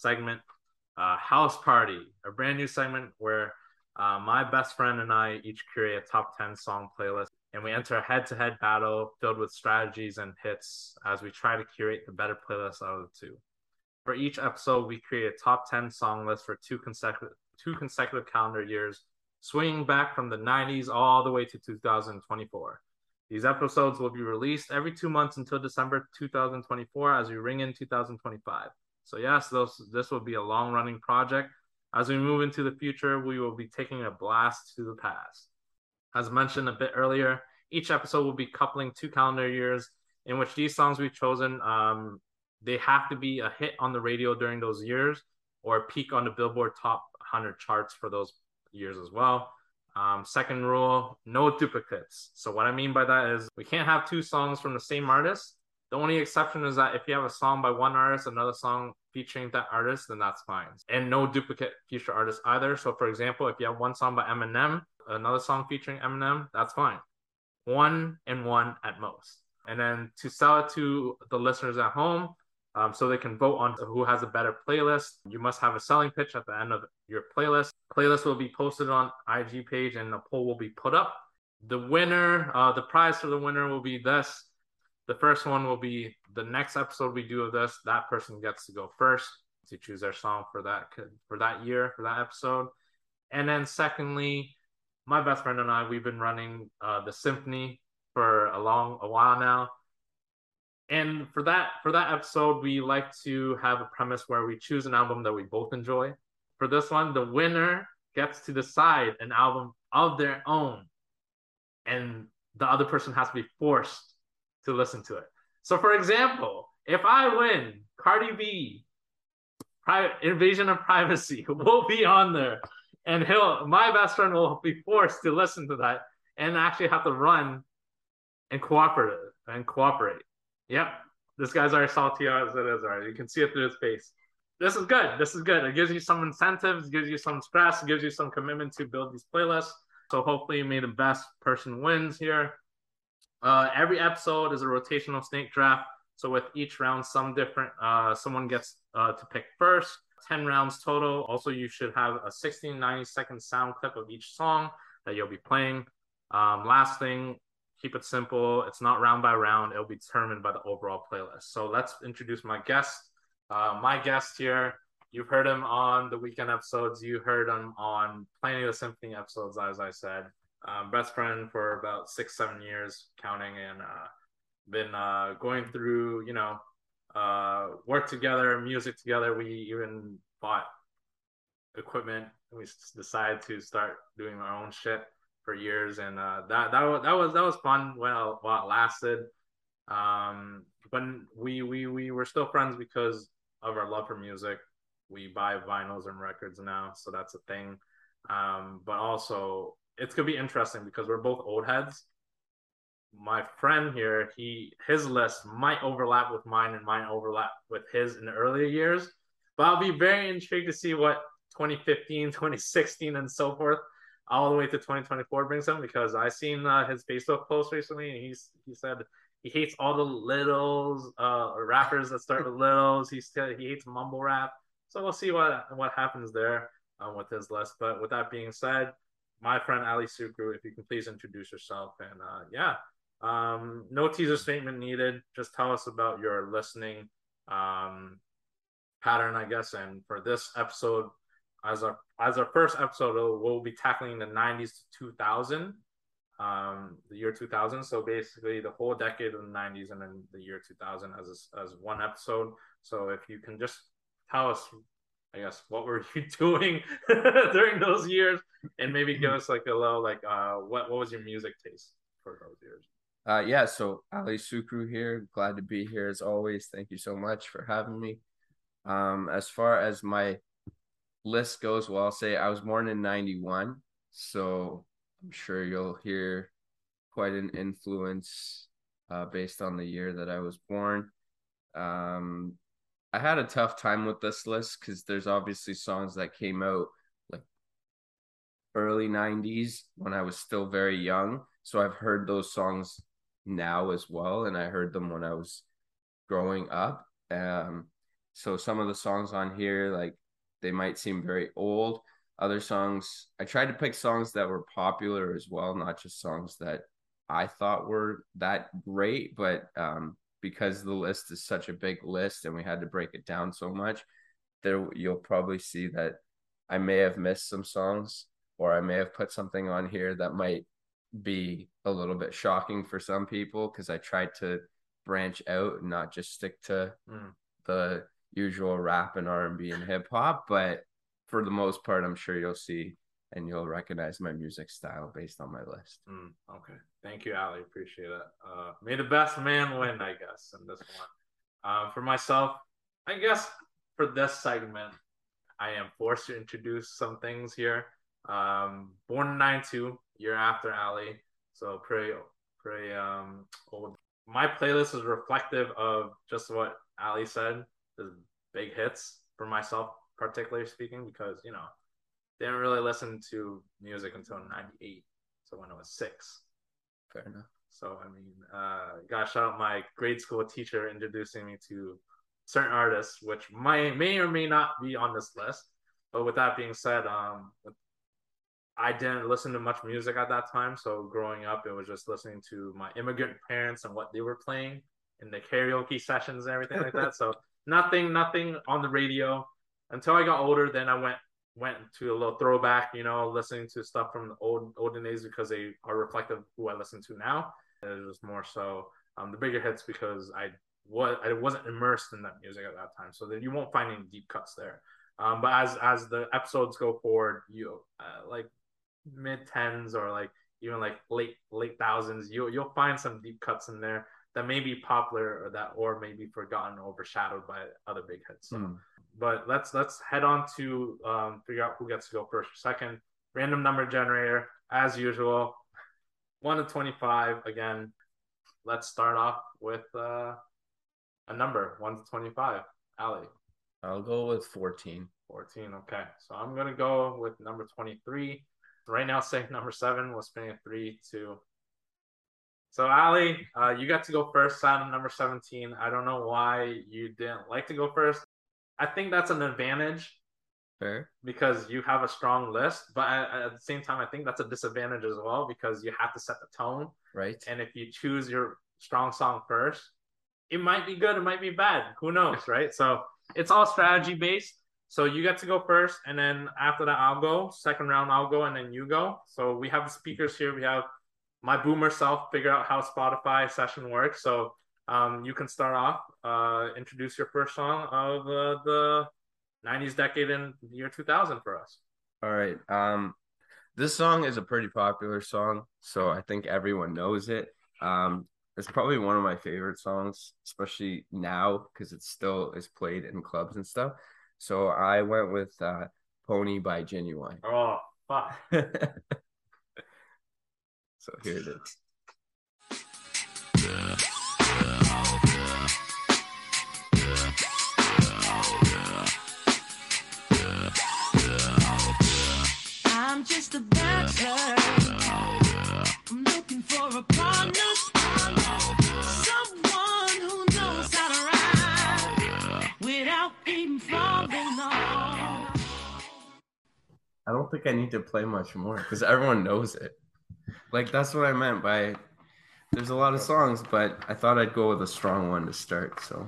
segment, uh, House Party, a brand new segment where uh, my best friend and I each create a top 10 song playlist and we enter a head to head battle filled with strategies and hits as we try to curate the better playlist out of the two. For each episode, we create a top 10 song list for two consecutive two consecutive calendar years, swinging back from the 90s all the way to 2024. These episodes will be released every two months until December 2024 as we ring in 2025. So, yes, those, this will be a long running project. As we move into the future, we will be taking a blast to the past. As mentioned a bit earlier, each episode will be coupling two calendar years in which these songs we've chosen um, they have to be a hit on the radio during those years or peak on the Billboard Top 100 charts for those years as well. Um, second rule, no duplicates. So what I mean by that is we can't have two songs from the same artist. The only exception is that if you have a song by one artist, another song featuring that artist, then that's fine. And no duplicate future artists either. So for example, if you have one song by Eminem, another song featuring Eminem, that's fine. One and one at most. And then to sell it to the listeners at home, um, so they can vote on who has a better playlist. You must have a selling pitch at the end of your playlist. Playlist will be posted on IG page and a poll will be put up. The winner, uh, the prize for the winner will be this. The first one will be the next episode we do of this. That person gets to go first to choose their song for that for that year for that episode. And then secondly, my best friend and I we've been running uh, the symphony for a long a while now and for that for that episode we like to have a premise where we choose an album that we both enjoy for this one the winner gets to decide an album of their own and the other person has to be forced to listen to it so for example if i win cardi b private invasion of privacy will be on there and he'll my best friend will be forced to listen to that and actually have to run and cooperate and cooperate Yep. This guy's already salty as it is already. You can see it through his face. This is good. This is good. It gives you some incentives, gives you some stress, gives you some commitment to build these playlists. So hopefully, may the best person wins here. Uh, every episode is a rotational snake draft. So with each round, some different, uh, someone gets uh, to pick first. 10 rounds total. Also, you should have a 60, 90 second sound clip of each song that you'll be playing. Um, last thing, keep it simple. It's not round by round. It'll be determined by the overall playlist. So let's introduce my guest. Uh, my guest here, you've heard him on the weekend episodes. You heard him on of the symphony episodes, as I said. Um, best friend for about six, seven years, counting, and uh, been uh, going through, you know, uh, work together, music together. We even bought equipment. We decided to start doing our own shit for years, and uh, that that was that was that was fun while while it lasted. Um, but we we we were still friends because of our love for music. We buy vinyls and records now, so that's a thing. Um, but also it's gonna be interesting because we're both old heads. My friend here, he his list might overlap with mine, and mine overlap with his in the earlier years. But I'll be very intrigued to see what 2015, 2016, and so forth all the way to 2024 brings him because I seen uh, his Facebook post recently and he's he said he hates all the littles uh rappers that start with littles. He still he hates mumble rap. So we'll see what what happens there um, with his list. But with that being said, my friend Ali Sukru, if you can please introduce yourself and uh, yeah, um, no teaser statement needed. Just tell us about your listening um, pattern, I guess. And for this episode, as our as our first episode, we'll be tackling the 90s to 2000, um, the year 2000. So basically, the whole decade of the 90s and then the year 2000 as a, as one episode. So if you can just tell us, I guess, what were you doing during those years, and maybe give us like a little like uh, what what was your music taste for those years? Uh, yeah, so Ali Sukru here. Glad to be here as always. Thank you so much for having me. Um, as far as my list goes, well, I'll say I was born in 91. So I'm sure you'll hear quite an influence uh, based on the year that I was born. Um, I had a tough time with this list because there's obviously songs that came out like early 90s when I was still very young. So I've heard those songs now as well. And I heard them when I was growing up. Um, so some of the songs on here, like they might seem very old. Other songs, I tried to pick songs that were popular as well, not just songs that I thought were that great, but um, because the list is such a big list and we had to break it down so much, there you'll probably see that I may have missed some songs or I may have put something on here that might be a little bit shocking for some people because I tried to branch out and not just stick to mm. the usual rap and R&B and hip hop, but for the most part I'm sure you'll see and you'll recognize my music style based on my list. Mm, okay. Thank you, Ali. Appreciate it. Uh, may the best man win, I guess, in this one. Uh, for myself, I guess for this segment, I am forced to introduce some things here. Um, born in 92, year after Ali. So pretty, pretty um, old. My playlist is reflective of just what Ali said, the big hits for myself, particularly speaking, because, you know, didn't really listen to music until 98. So when I was six. Fair enough. So I mean, uh, gotta shout out my grade school teacher introducing me to certain artists, which might may or may not be on this list. But with that being said, um, I didn't listen to much music at that time. So growing up, it was just listening to my immigrant parents and what they were playing in the karaoke sessions and everything like that. So nothing, nothing on the radio until I got older. Then I went went to a little throwback, you know, listening to stuff from the old olden days because they are reflective of who I listen to now. It was more so um, the bigger hits because I was I wasn't immersed in that music at that time, so that you won't find any deep cuts there. Um, but as as the episodes go forward, you uh, like mid tens or like even like late late thousands, you you'll find some deep cuts in there that may be popular or that or maybe forgotten or overshadowed by other big hits. So, mm but let's let's head on to um, figure out who gets to go first or second. Random number generator, as usual, one to twenty-five. Again, let's start off with uh, a number, one to twenty-five. Ali, I'll go with fourteen. Fourteen. Okay, so I'm gonna go with number twenty-three. Right now, say number seven. We'll spin it three, two. So Ali, uh, you got to go first of number 17. I don't know why you didn't like to go first. I think that's an advantage. Fair. Because you have a strong list, but at, at, the same time, I think that's a disadvantage as well because you have to set the tone. Right. And if you choose your strong song first, it might be good, it might be bad. Who knows, right? So it's all strategy based. So you get to go first, and then after that, I'll go. Second round, I'll go, and then you go. So we have the speakers here. We have my boomer self figure out how Spotify session works. So um, you can start off, uh, introduce your first song of uh, the 90s decade in the year 2000 for us. All right. Um, this song is a pretty popular song, so I think everyone knows it. Um, it's probably one of my favorite songs, especially now because it still is played in clubs and stuff. So I went with uh, Pony by Ginuwine. Oh, fuck. so here it is. I'm just a bachelor. I'm looking for a partner. Someone who knows how to ride without even falling off. I don't think I need to play much more because everyone knows it. Like that's what I meant by there's a lot of songs, but I thought I'd go with a strong one to start. So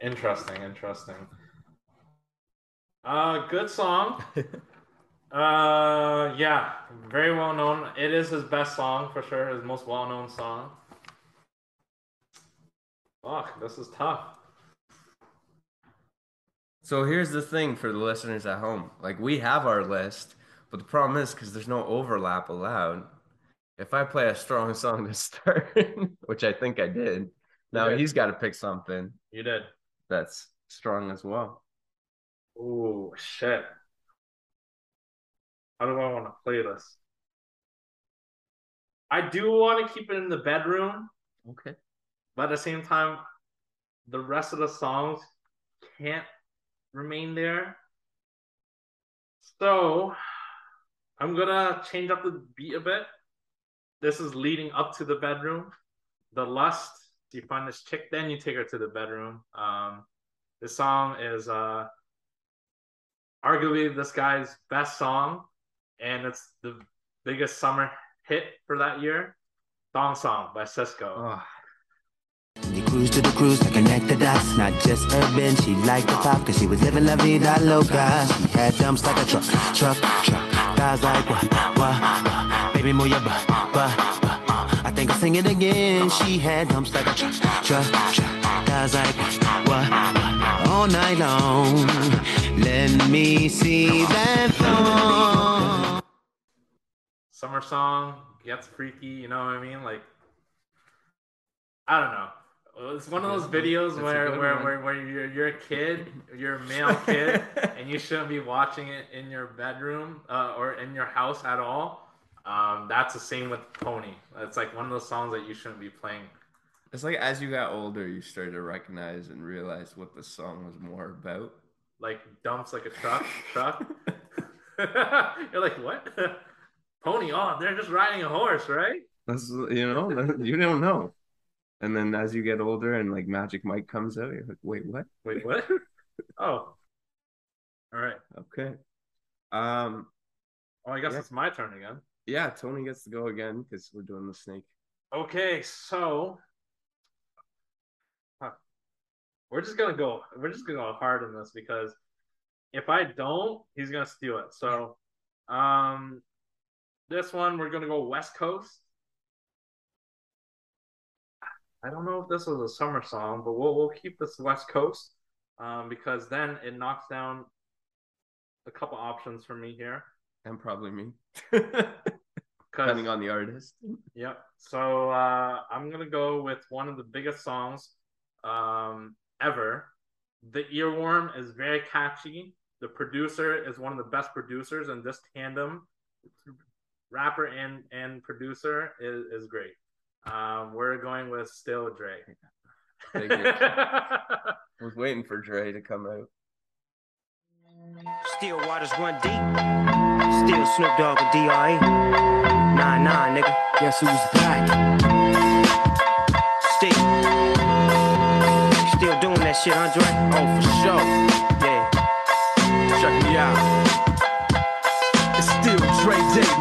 interesting, interesting. Uh, good song. Uh, yeah, very well known. It is his best song for sure. His most well known song. Fuck, this is tough. So here's the thing for the listeners at home. Like we have our list, but the problem is because there's no overlap allowed. If I play a strong song to start, which I think I did, now did. he's got to pick something. You did. That's strong as well. Oh shit. How do I want to play this? I do want to keep it in the bedroom. Okay. But at the same time, the rest of the songs can't remain there. So I'm gonna change up the beat a bit. This is leading up to the bedroom. The lust, you find this chick, then you take her to the bedroom. Um, This song is uh arguably this guy's best song, and it's the biggest summer hit for that year. Thong Song by Sisqó. Oh, He cruised to the cruise to connect the dots. Not just urban, she liked the pop, cause she was living la vida loca. She had dumps like a truck, truck, truck. Guys like, what, what, what? Baby, move your butt, butt, butt. I think I'll sing it again. She had dumps like a truck, truck, truck. Guys like, what, what, what? All night long. Let me see that thong. Summer song gets freaky, you know what I mean? Like I don't know. It's one of those videos That's where where, one. where where you're you're a kid, you're a male kid, and you shouldn't be watching it in your bedroom uh, or in your house at all. Um, that's the same with Pony. It's like one of those songs that you shouldn't be playing. It's like as you got older, you started to recognize and realize what the song was more about. Like dumps like a truck, truck. you're like what? Pony? Oh, they're just riding a horse, right? That's you know, you don't know. And then as you get older and like Magic Mike comes out, you're like, wait, what? Wait, what? oh, all right. Okay. Um, Oh, I guess Yeah. it's my turn again. yeah, Tony gets to go again because we're doing the snake. Okay, so Huh. we're just gonna go. We're just gonna go hard on this because if I don't, he's gonna steal it. So, um, this one we're gonna go West Coast. I don't know if this was a summer song, but we'll we'll keep this West Coast, um, because then it knocks down a couple options for me here. And probably me. Depending on the artist. Yep. So uh, I'm gonna go with one of the biggest songs um, ever. The earworm is very catchy. The producer is one of the best producers, and this tandem, rapper and and producer, is is great. Um, we're going with Still Dre. Thank you. I was waiting for Dre to come out. Still waters run deep. Still Snoop Dogg and D.R.E. Nah, nah, nigga. Guess who's back? Still. Still doing that shit, Andre? Oh, for sure. Yeah. Check me out.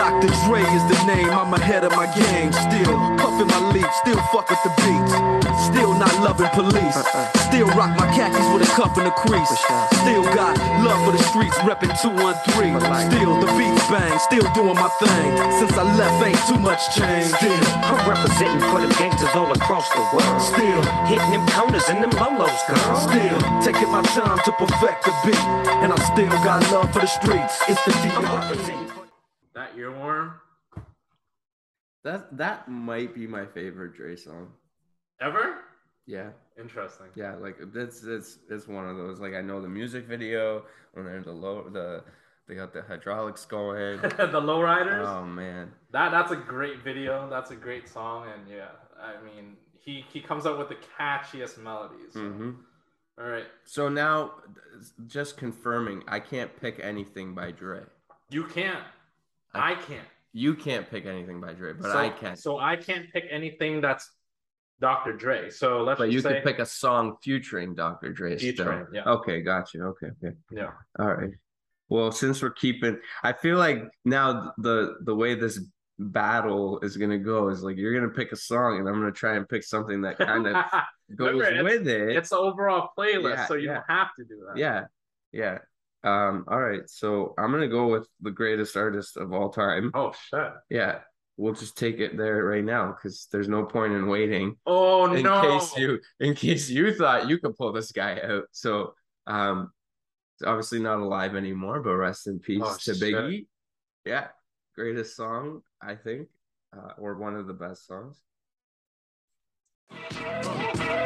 Dr. Dre is the name, I'm ahead of my game. Still puffin' my leaf, still fuck with the beats. Still not loving police. Uh-uh. Still rock my khakis with a cuff and a crease. Still got love for the streets, reppin' 213. Still the beats bang, still doing my thing. Since I left, ain't too much change. Still, I'm representing for them gangsters all across the world. still, Hitting them corners and them lolos, girl. still taking my time to perfect the beat. And I still got love for the streets. It's the I'm D.R.E. representing for That earworm That that might be my favorite Dre song. ever? Yeah. Interesting. Yeah, like it's it's it's one of those. Like I know the music video when they're the low the they got the hydraulics going. the Lowriders. oh man. That that's a great video. That's a great song, and yeah, I mean, he he comes up with the catchiest melodies. hmm All right, So now, just confirming, I can't pick anything by Dre. you can't. I can't. You can't pick anything by Dre, but so, I can. So I can't pick anything that's Dr. Dre. So let's But just you say could pick a song featuring Dr. Dre. Featuring, yeah. Okay, got you. Okay, okay. yeah. All right. Well, since we're keeping, I feel like now the the way this battle is gonna go is like you're gonna pick a song, and I'm gonna try and pick something that kind of goes Remember, with it. it's the overall playlist, Yeah, so you yeah. don't have to do that. yeah, yeah. Um. All right. So I'm gonna go with the greatest artist of all time. Oh shit. Yeah. We'll just take it there right now because there's no point in waiting. Oh in no. case you in case you thought you could pull this guy out. So um obviously not alive anymore, but rest in peace Oh, to shit. Biggie. Yeah. Greatest song, I think. Uh, or one of the best songs.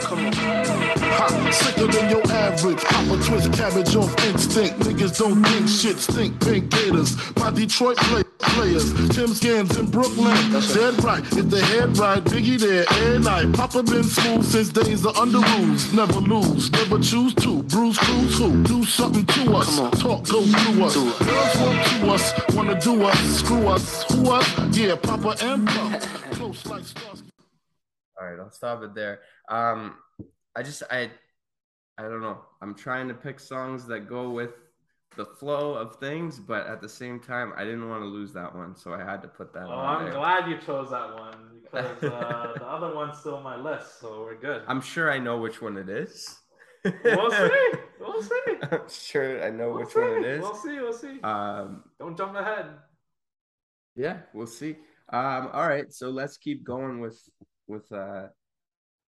Come on. Hot, sicker than your average. Papa twist cabbage off instinct. Niggas don't think shit stink. Pink gators. My Detroit play, players. Tim Scams in Brooklyn. Dead right. If the head right, Biggie there every night. Papa been smooth since days of under rules. Never lose. Never choose to. Bruce Cruz who? Do something to us. Talk go through us. Girls want to us. Wanna do us. Screw us. Who us? Yeah, Papa and Pop. Close like stars. All right, I'll stop it there. Um, I just I I don't know. I'm trying to pick songs that go with the flow of things, but at the same time, I didn't want to lose that one, so I had to put that Oh, on I'm there. glad you chose that one because uh, the other one's still on my list, so we're good. I'm sure I know which one it is. We'll see. We'll see. I'm sure I know We'll which see. one it is. We'll see. We'll see. Um, Don't jump ahead. yeah, we'll see. Um, all right, so let's keep going with with uh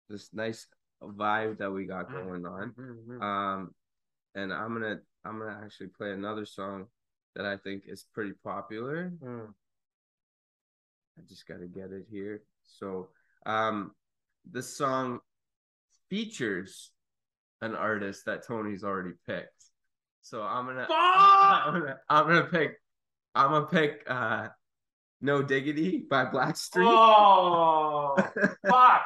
this nice vibe that we got going on. Um, and I'm gonna I'm gonna actually play another song that I think is pretty popular. Mm. I just gotta get it here. So, um, this song features an artist that Tony's already picked. So I'm gonna I'm gonna, I'm gonna pick I'm gonna pick uh No Diggity by Blackstreet. Oh, fuck.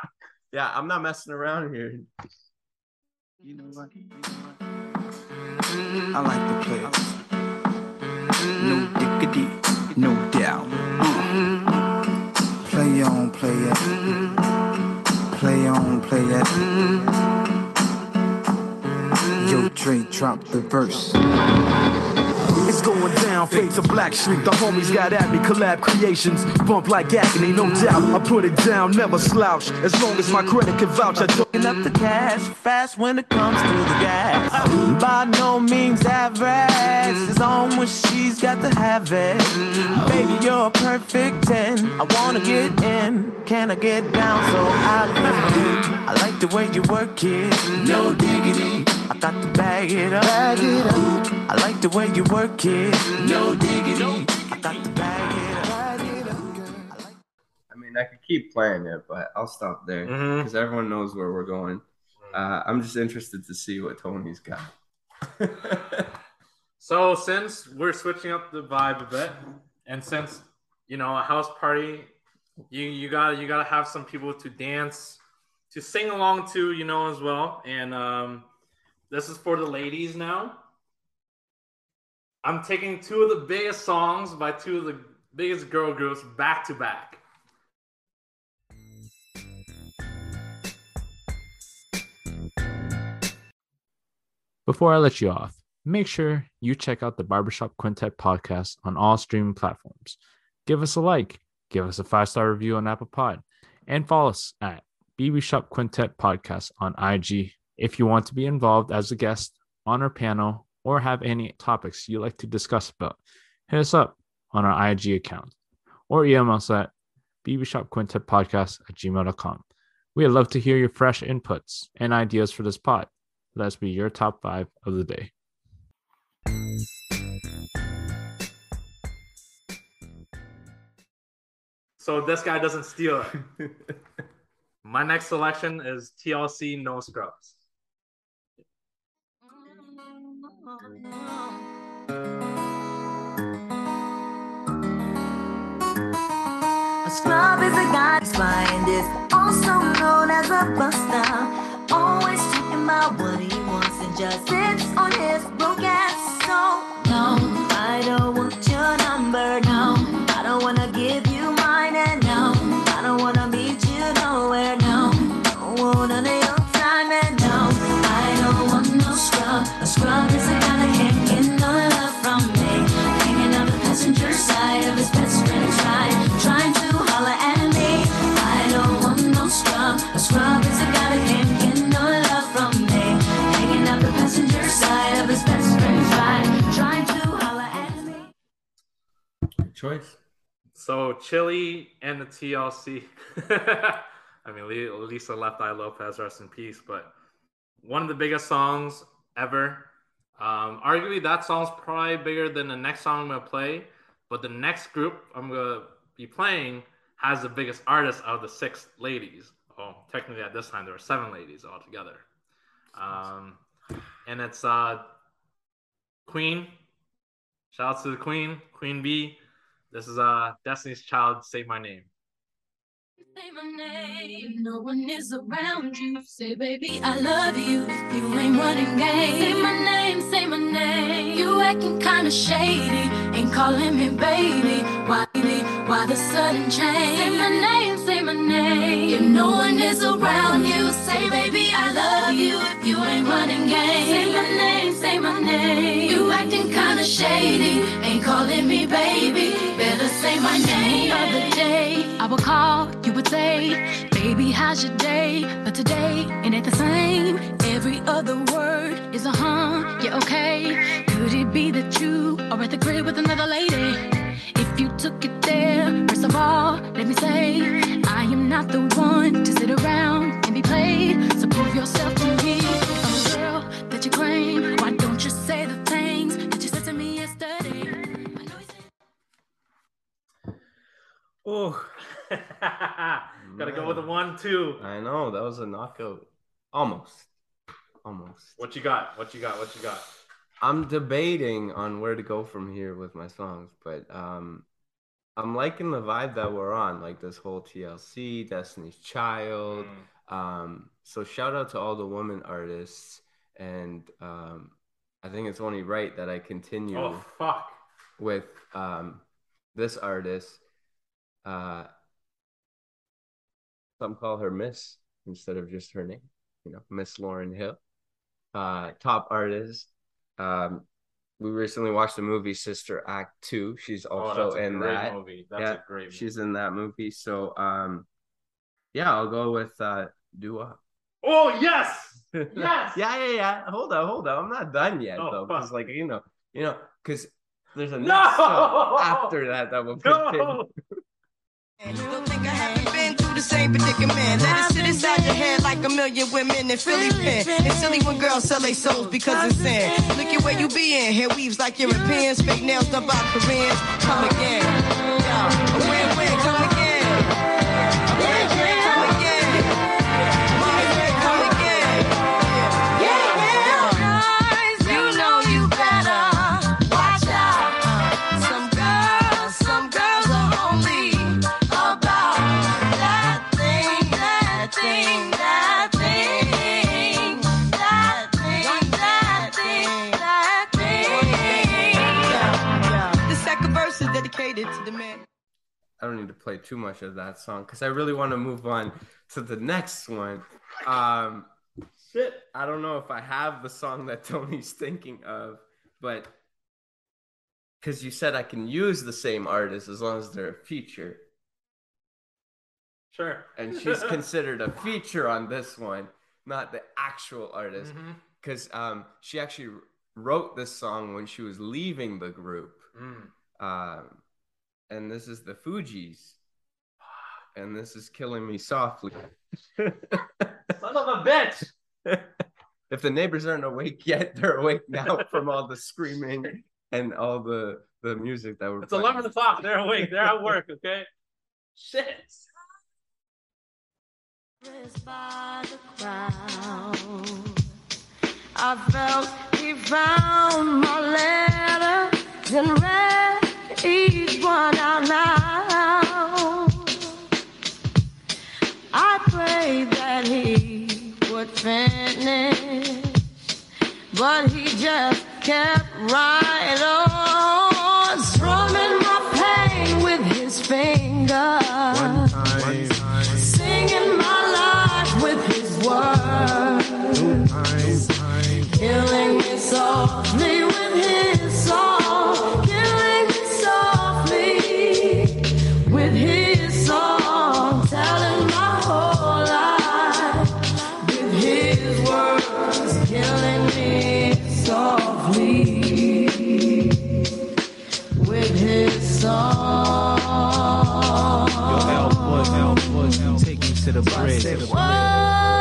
Yeah, I'm not messing around here. You know what? I like the play it. No diggity, no doubt. Uh. Play on, play it. Play on, play it. Yo, Dre, drop the verse. It's going down, fade to Blackstreet. The homies got at me, collab creations. Bump like agony, no doubt. I put it down, never slouch. As long as my credit can vouch, I don't. Up the cash fast when it comes to the gas. By no means average. It's on when she's got to have it. Baby, you're a perfect 10. I wanna get in. Can I get down so I can? I like the way you work it. No diggity. I got to bag it up. Bag it up. I like the way you work it. No diggity. I got to bag it up. Bag it up. I mean, I could keep playing it, but I'll stop there because everyone knows where we're going. Uh, I'm just interested to see what Tony's got. So since we're switching up the vibe a bit, and since you know a house party, you you gotta you gotta have some people to dance, to sing along to, you know, as well. And um, this is for the ladies now. I'm taking two of the biggest songs by two of the biggest girl groups back to back. Before I let you off, make sure you check out the Barbershop Quintet podcast on all streaming platforms. Give us a like, give us a five star review on Apple Pod, and follow us at BB Shop Quintet Podcast on IG if you want to be involved as a guest on our panel or have any topics you'd like to discuss about. Hit us up on our IG account or email us at bbshopquintetpodcast at gmail.com. We'd love to hear your fresh inputs and ideas for this pod. Let us be your top five of the day. So this guy doesn't steal. My next selection is TLC No Scrubs. A scrub is a guy who's flying this, also known as a buster. Always talking about what he wants and just sits on his So Chili and the TLC. I mean, Lisa Left Eye Lopez, rest in peace. But one of the biggest songs ever. Um, arguably, that song's probably bigger than the next song I'm gonna play. But the next group I'm gonna be playing has the biggest artist out of the six ladies. well, technically at this time there were seven ladies altogether. Um, and it's uh, Queen. Shout out to the Queen, Queen B. This is uh Destiny's Child. Say my name. Say my name, no one is around you. Say, baby, I love you. You ain't running game. Say my name, say my name. You acting kinda shady, ain't calling me baby. Why, why the sudden change? Say my name, say my name. If no one is around you, say, baby, you. Ain't running game. Say my name, say my name. You acting kinda shady, ain't calling me baby. Better say my name. Other day, I would call, you would say, baby, how's your day? But today, it ain't the same. Every other word is a huh, yeah, okay. Could it be that you are at the crib with another lady? If you took it there, first of all, let me say, I am not the one to sit around and be played. So prove yourself gotta go with a one, two. I know that was a knockout. Almost. Almost. What you got? What you got? What you got? I'm debating on where to go from here with my songs, but um I'm liking the vibe that we're on, like this whole TLC, Destiny's Child. Mm. Um, so shout out to all the women artists, and um, I think it's only right that I continue Oh fuck. with um, this artist. Uh, some call her Miss instead of just her name, you know, Miss Lauryn Hill. Uh, top artist. Um, we recently watched the movie Sister Act 2. She's Oh, also that's a in great that. movie. That's Yeah, a great. Movie. She's in that movie. So um, yeah, I'll go with uh, Dua. Oh yes. Yes! yeah, yeah, yeah. Hold on, hold on. I'm not done yet Oh, though, because like you know, you know, because there's a next No! song after that that will continue. No. Don't think I haven't been through the same predicament. Let it sit inside your head like a million women in Philly pen. It's silly when girls sell their souls because it's sin. Look at where you be in. Hair weaves like Europeans. Fake nails done by Koreans. Come again. Yeah. I don't need to play too much of that song because I really want to move on to the next one. Um, shit, I don't know if I have the song that Tony's thinking of, but because you said I can use the same artist as long as they're a feature, Sure. and she's considered a feature on this one, not the actual artist, because um, she actually wrote this song when she was leaving the group. Mm. Um, and this is the Fugees. And this is killing me softly. Son of a bitch. if the neighbors aren't awake yet, they're awake now from all the screaming and all the the music that we're It's eleven o'clock. They're awake. They're at work. Okay. Shit. By the crowd. I felt he found my letter and read each one out loud. I prayed that he would finish, but he just kept right on, strumming my pain with his fingers. Singing my life with his words, killing Take me to the bridge.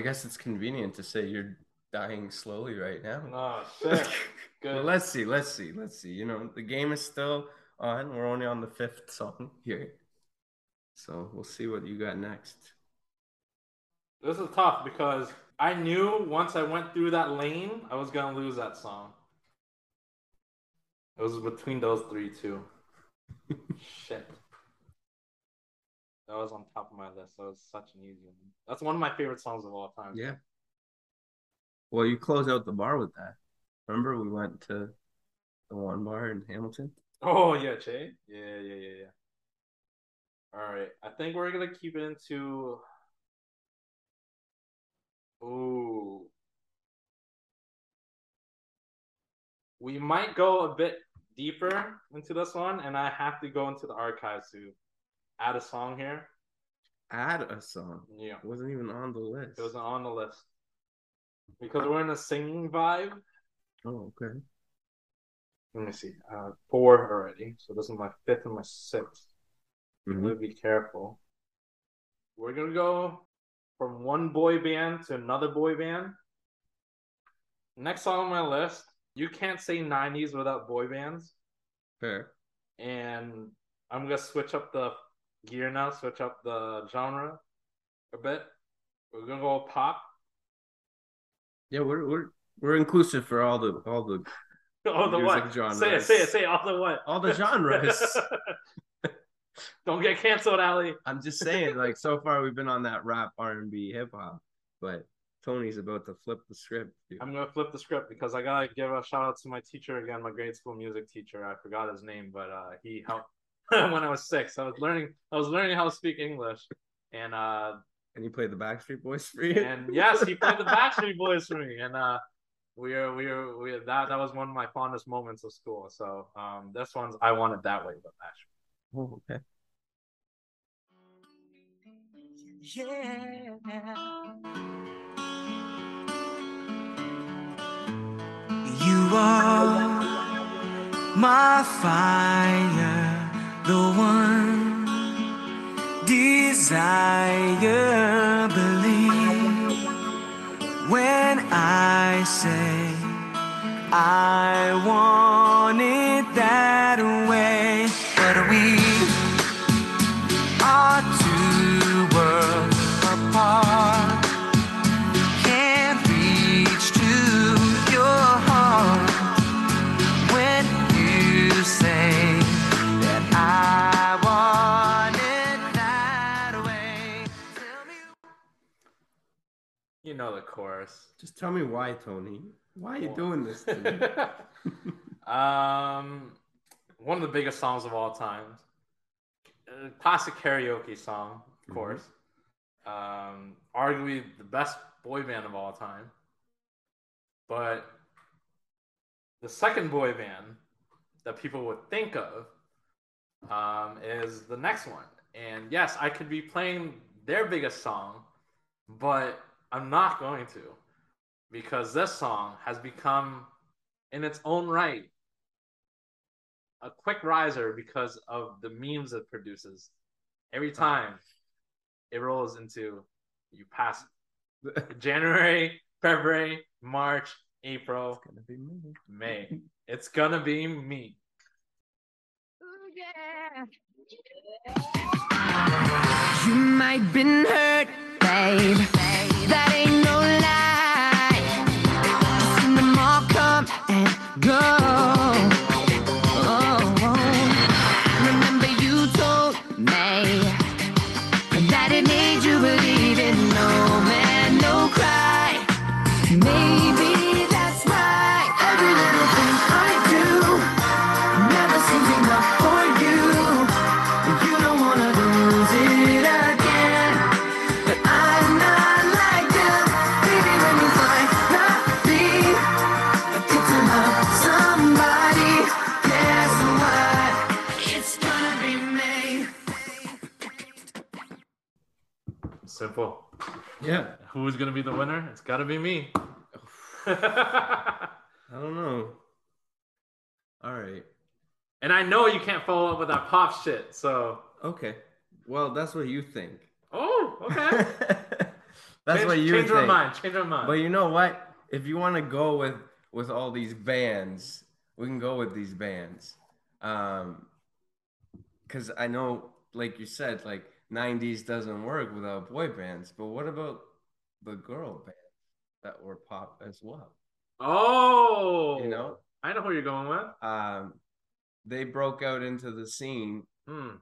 I guess it's convenient to say you're dying slowly right now. Oh shit. Well, let's see, let's see, let's see. You know, the game is still on. We're only on the fifth song here. So we'll see what you got next. This is tough because I knew once I went through that lane, I was gonna lose that song. It was between those three too. Shit. That was on top of my list. That was such an easy one. That's one of my favorite songs of all time. Yeah. Well, you close out the bar with that. Remember we went to the one bar in Hamilton? Oh yeah, Che. Yeah, yeah, yeah, yeah. All right. I think we're gonna keep it into. Ooh. We might go a bit deeper into this one, and I have to go into the archives to add a song here. Add a song. Yeah, It wasn't even on the list. it wasn't on the list because we're in a singing vibe. Oh, okay. Let me see. Uh, four already. So this is my fifth and my 6th I'm Mhm. gonna be careful. We're gonna go from one boy band to another boy band. Next song on my list, you can't say 90s without boy bands. Fair. And I'm gonna switch up the gear now, switch up the genre a bit. We're gonna go pop. Yeah, we're we're we're inclusive for all the all the all the Music what? genres. Say it, say it, say it. All the what? all the genres. Don't get canceled, Ali. I'm just saying, like so far we've been on that rap, R and B, hip hop, but Tony's about to flip the script. dude. I'm gonna flip the script because I gotta give a shout out to my teacher again, my grade school music teacher. I forgot his name, but uh, he helped when I was six. I was learning, I was learning how to speak English, and uh, And he played the Backstreet Boys for you. and yes, he played the Backstreet Boys for me, and uh, we are, we are, we are, that that was one of my fondest moments of school. So um, this one's I want it that way, but Backstreet. Oh, okay. You are my fire, the one desire. Believe when I say I want chorus. Just tell me why, Tony. Why are you doing this to me? um, one of the biggest songs of all time. Uh, classic karaoke song, of Mhm. course. Um, arguably the best boy band of all time. But the second boy band that people would think of um, is the next one. And yes, I could be playing their biggest song, but I'm not going to because this song has become, in its own right, a quick riser because of the memes it produces. Every uh-huh. time it rolls into you pass January, February, March, April, Gonna be me. May. It's gonna be me. You might been hurt, babe. Yeah. Who's gonna be the winner? It's gotta be me. I don't know. All right. And I know you can't follow up with that pop shit. So, Okay. Well, that's what you think. oh, okay. That's change, what you change think. our mind. Change our mind. But you know what? If you want to go with with all these bands, we can go with these bands. Um, because I know, like you said, like '90s doesn't work without boy bands. But what about the girl bands that were pop as well? oh, You know, I know who you're going with. um, they broke out into the scene, Hmm.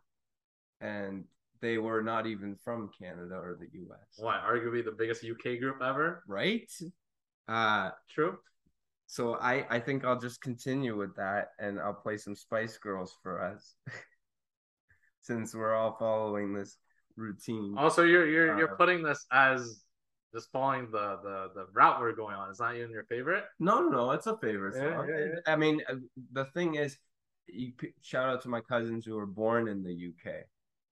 and they were not even from Canada or the U.S. What? Arguably the biggest UK group ever. Right? Uh, True. So I I think I'll just continue with that, and I'll play some Spice Girls for us, since we're all following this routine. Also, you're you're you're Uh, putting this as just following the the the route we're going on. It's not even your favorite. No, no, no, it's a favorite Yeah, song. yeah, yeah. I mean, uh, the thing is, you shout out to my cousins who were born in the UK,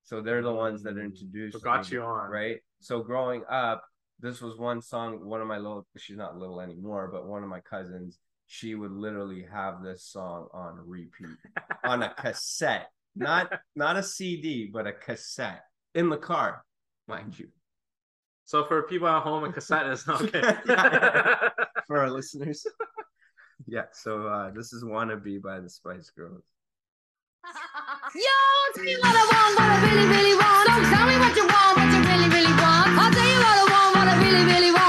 so they're the ones that introduced. So got me, you on. right? So growing up, this was one song. One of my little, she's not little anymore, but one of my cousins, she would literally have this song on repeat on a cassette, not not a CD, but a cassette in the car, mind you. So for people at home, a cassette is okay. Yeah. For our listeners. yeah, so uh, this is "Wannabe" by the Spice Girls. Yo, tell me what I want, what I really, really want. Don't tell me what you want, what you really, really want. I'll tell you what I want, what I really, really want.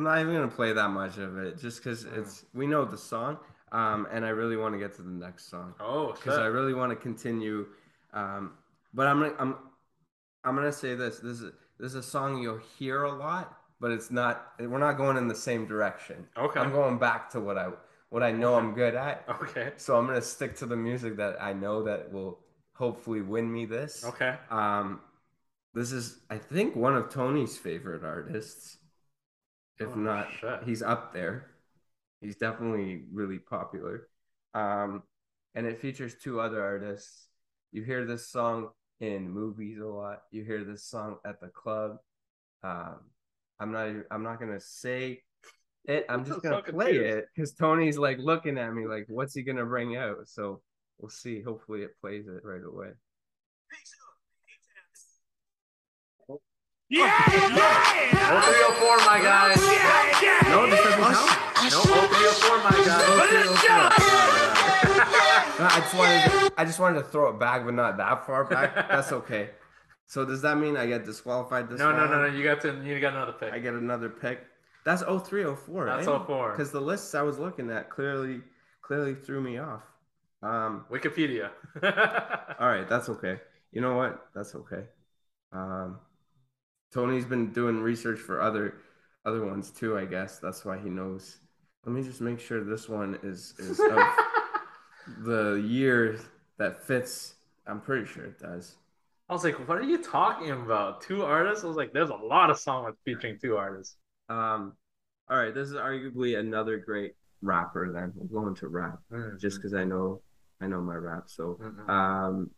I'm not even gonna play that much of it, just because it's we know the song, um, and I really want to get to the next song oh, because I really want to continue. Um, but I'm gonna I'm I'm gonna say this. This is this is a song you'll hear a lot, but it's not. We're not going in the same direction. Okay. I'm going back to what I what I know I'm good at. okay. So I'm gonna stick to the music that I know that will hopefully win me this. Okay. Um, this is I think one of Tony's favorite artists. If Oh, not, shit. he's up there. He's definitely really popular. Um, and it features two other artists. You hear this song in movies a lot. You hear this song at the club. Um, I'm not. I'm not gonna say it. I'm just gonna so play it because Tony's like looking at me like, "What's he gonna bring out?" So we'll see. Hopefully, it plays it right away. Oh, 304, my guys. No, this doesn't count. No, oh, 304, my guys. No, I just wanted to, I just wanted to throw it back, but not that far back. That's okay. So does that mean I get disqualified this No, no, no, no. round? You got to. You got another pick. I get another pick. That's 0304. That's eh? 04. Because the lists I was looking at clearly clearly threw me off. Um Wikipedia. all right, that's okay. You know what? That's okay. Um Tony's been doing research for other other ones too, I guess. That's why he knows. Let me just make sure this one is is of the year that fits. I'm pretty sure it does. I was like, what are you talking about? Two artists? I was like, there's a lot of songs featuring two artists. Um, all right, this is arguably another great rapper. Then I'm going to rap, just because I know I know my rap. So, Mhm. um,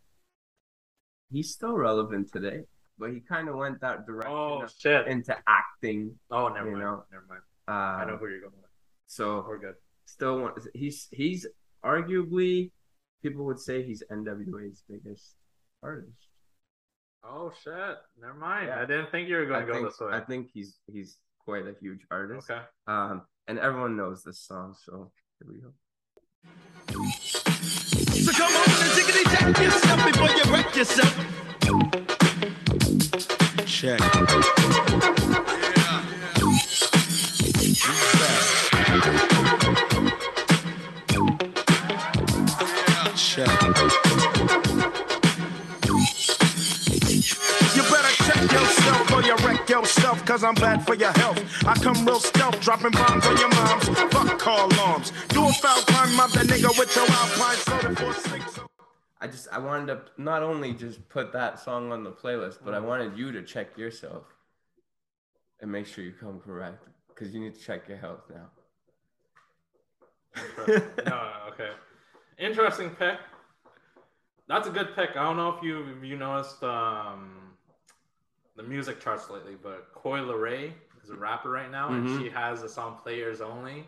he's still relevant today, but he kind of went that direction Oh of- shit! into acting. Oh, never mind. know, Never mind. Uh, I know who you're going with. So We're good. still, one, he's he's arguably people would say he's NWA's biggest artist. Oh shit! Never mind. Yeah. I didn't think you were going to go think this way. I think he's he's quite a huge artist. Okay. Um, and everyone knows this song, so here we go. So come on and jiggity jack yourself before you wreck yourself. Check. Check. You better check yourself or you wreck yourself, cause I'm bad for your health. I come real stealth, dropping bombs on your moms. Fuck call alarms. Do a foul crime, mob that nigga with your alpine soda for six. I just I wanted to not only just put that song on the playlist, but I wanted you to check yourself and make sure you come correct because you need to check your health now. no, okay. Interesting pick. That's a good pick. I don't know if you if you noticed um, the music charts lately, but Coi Leray is a rapper right now, Mhm. and she has a song "Players Only."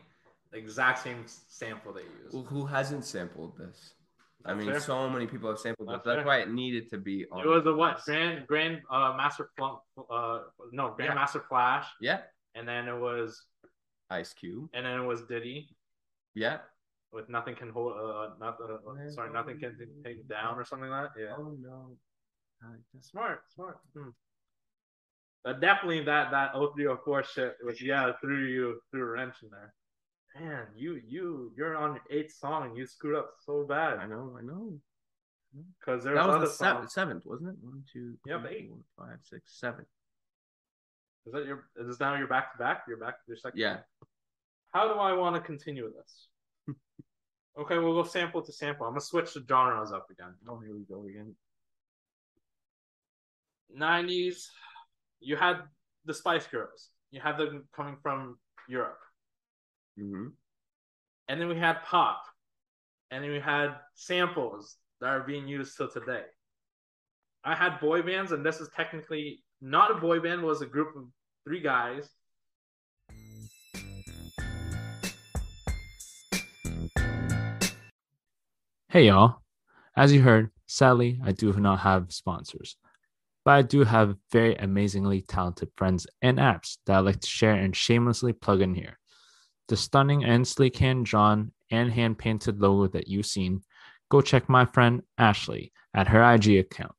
exact same sample they use. Well, who hasn't sampled this? I mean, fair. so many people have sampled That's this. That's fair. why it needed to be on. It was a what? Grand Grand uh, Master Fl- uh no Yeah. Grandmaster Flash, Yeah. and then it was Ice Cube. and then it was Diddy Yeah. with nothing can hold uh not uh, sorry nothing can take down or something like that. Yeah, Oh no. Smart, smart. Hmm. But definitely that that 0304 shit was yeah threw you threw a wrench in there. Man, you you you're on your eighth song and you screwed up so bad. I know. I know. because there That was other the sev- seventh, wasn't it? One, two, three, eight. four, five, six, seven. Is that your? Is this now your back to back? Your back to your second. Yeah. How do I want to continue with this? okay, we'll go sample to sample. I'm gonna switch the genres up again. Oh, here we go again. 90s, you had the Spice Girls. You had them coming from Europe. Mm-hmm. And then we had pop. And then we had samples that are being used till today. I had boy bands, and this is technically not a boy band, it was a group of three guys. Hey y'all. As you heard, sadly, I do not have sponsors, but I do have very amazingly talented friends and apps that I like to share and shamelessly plug in here. The stunning and sleek hand drawn and hand painted logo that you've seen, go check my friend Ashley at her IG account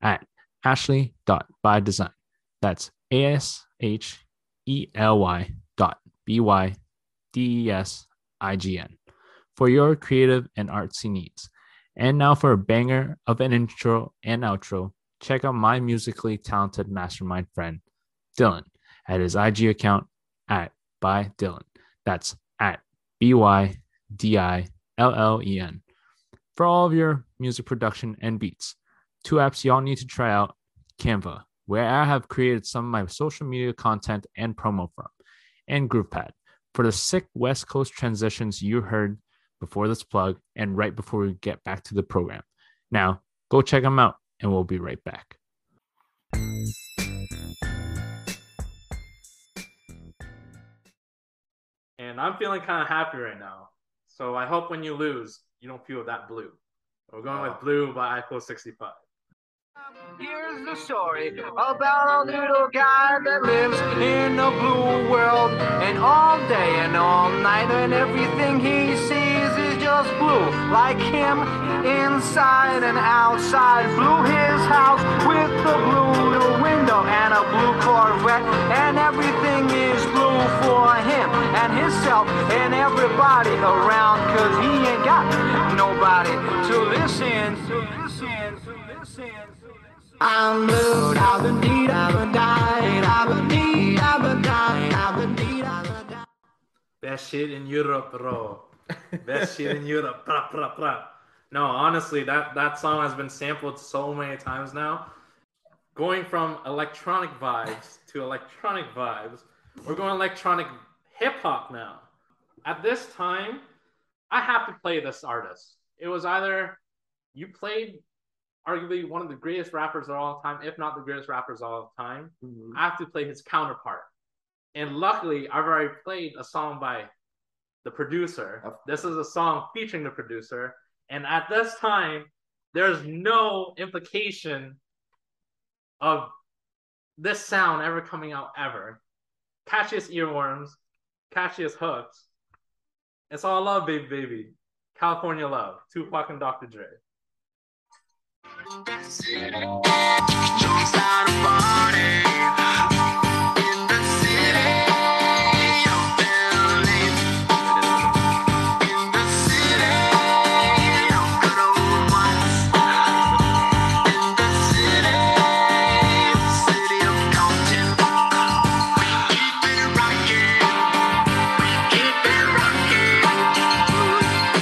at ashley.bydesign. That's A S H E L Y dot B Y D E S I G N for your creative and artsy needs. And now for a banger of an intro and outro, check out my musically talented mastermind friend, Dylan, at his IG account at by Dylan. That's at B Y D I L L E N. For all of your music production and beats, two apps y'all need to try out Canva, where I have created some of my social media content and promo from, and GroovePad for the sick West Coast transitions you heard before this plug and right before we get back to the program. Now, go check them out, and we'll be right back. And I'm feeling kind of happy right now. So I hope when you lose, you don't feel that blue. We're going with Blue by Eiffel 65. Here's the story about a little guy that lives in a blue world. And all day and all night, and everything he sees is just blue. Like him, inside and outside. Blue his house with the blue little window and a blue Corvette. And everything is blue for him and himself and everybody around. Cause he ain't got nobody to listen, to listen, to listen. I'm blue, I've been deed, I've been died, I've been deed, I've been died, I've been deed, I've been died. Best shit in Europe, bro. Best shit in Europe. Pra, pra, pra. No, honestly, that, that song has been sampled so many times now. Going from electronic vibes to electronic vibes, we're going electronic hip hop now. At this time, I have to play this artist. It was either you played arguably one of the greatest rappers of all time, if not the greatest rappers of all time. Mm-hmm. I have to play his counterpart. And luckily, I've already played a song by the producer. This is a song featuring the producer. And at this time, there's no implication of this sound ever coming out ever. Catchiest earworms, catchiest hooks. It's all love, baby, baby. California love. Tupac and Dr. Dre.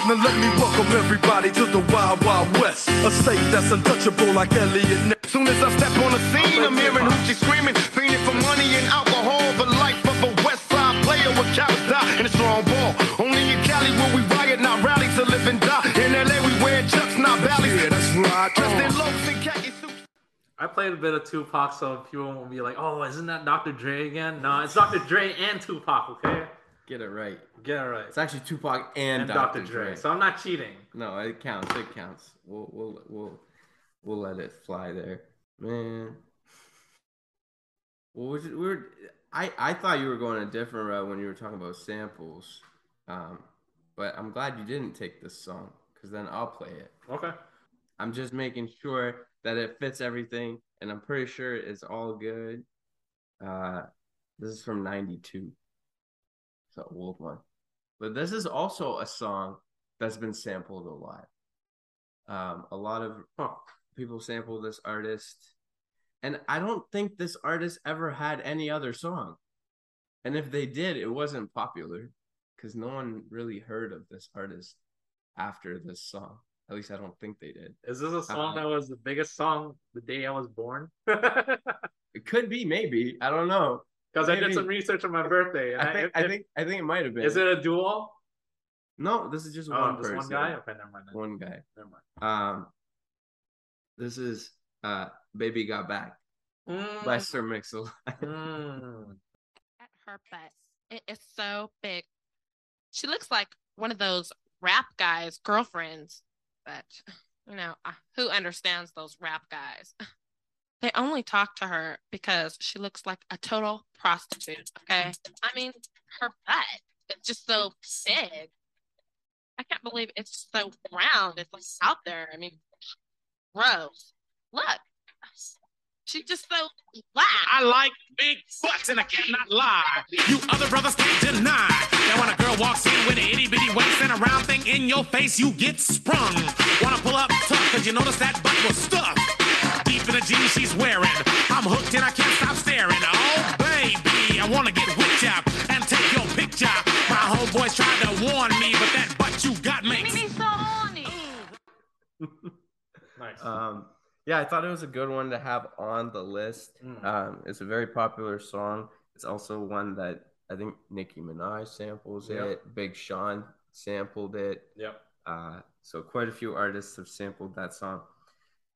Now let me welcome everybody to the Wild Wild West, a state that's untouchable like Eliot Ness. Soon as I step on the scene, I'm hearing hoochie screaming, fiending for money and alcohol. The life of a West Side player with cowards die in a strong ball. Only in Cali will we riot, not rally to live and die. In LA we wear chucks, not valleys. Yeah, that's right. Dressed in loafs and khaki suits. I played a bit of Tupac, so people won't be like, "Oh, isn't that Dr. Dre again?" No, it's Dr. Dre and Tupac. Okay, Get it right. Get it right. It's actually Tupac and, And Dr. Dr. Dre. Dre. So I'm not cheating. No, it counts. It counts. We'll we'll we'll we'll let it fly there, man. It? We were. I I thought you were going a different route when you were talking about samples, um, but I'm glad you didn't take this song because then I'll play it. Okay. I'm just making sure that it fits everything, and I'm pretty sure it's all good. Uh, this is from '92. An old one, but this is also a song that's been sampled a lot. Um, a lot of people sample this artist, and I don't think this artist ever had any other song. And if they did, it wasn't popular because no one really heard of this artist after this song. At least I don't think they did. Is this a song Uh, that was the biggest song the day I was born? It could be, maybe. I don't know. Because I did some research on my birthday. I think. if- I think. I think it might have been. Is it a duo? No, this is just Oh, one just person. one guy? Okay, never mind. then. One guy. Never mind. Um, this is uh, "Baby Got Back" by Sir Mix-a-Lot. Mm. at her best. It is so big. She looks like one of those rap guys' girlfriends, but you know, uh, who understands those rap guys? They only talk to her because she looks like a total prostitute. Okay. I mean, her butt is just so big. I can't believe it's so round. It's like out there. I mean, gross. Look. She's just so black. I like big butts and I cannot lie. You other brothers can't deny that when a girl walks in with an itty bitty waist and a round thing in your face, you get sprung. Wanna pull up tough cause you notice that butt was stuffed. Deep in the jeans she's wearing. I'm hooked and I can't stop staring. Oh baby, I wanna get whipped up and take your picture. My homeboys tried to warn me, but that butt you got makes me so horny. Nice. Um, yeah, I thought it was a good one to have on the list. Mm. Um, it's a very popular song. It's also one that I think Nicki Minaj samples Yep. it. Big Sean sampled it. Yep. Uh, so quite a few artists have sampled that song.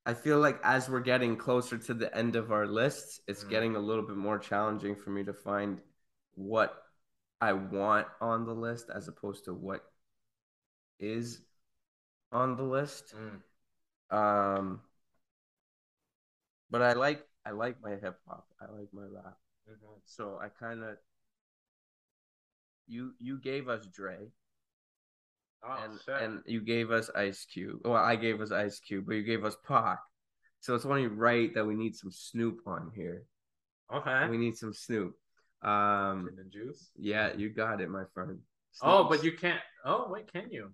I feel like as we're getting closer to the end of our lists, it's Mm. getting a little bit more challenging for me to find what I want on the list as opposed to what is on the list. Mm. Um, but I like I like my hip hop. I like my rap. Mhm. So I kind of you you gave us Dre Oh, and shit. and you gave us Ice Cube. Well, I gave us Ice Cube, but you gave us Pac. So it's only right that we need some Snoop on here. okay. We need some Snoop. Um, juice. yeah, you got it, my friend. Oh, but you can't. Oh, wait, can you?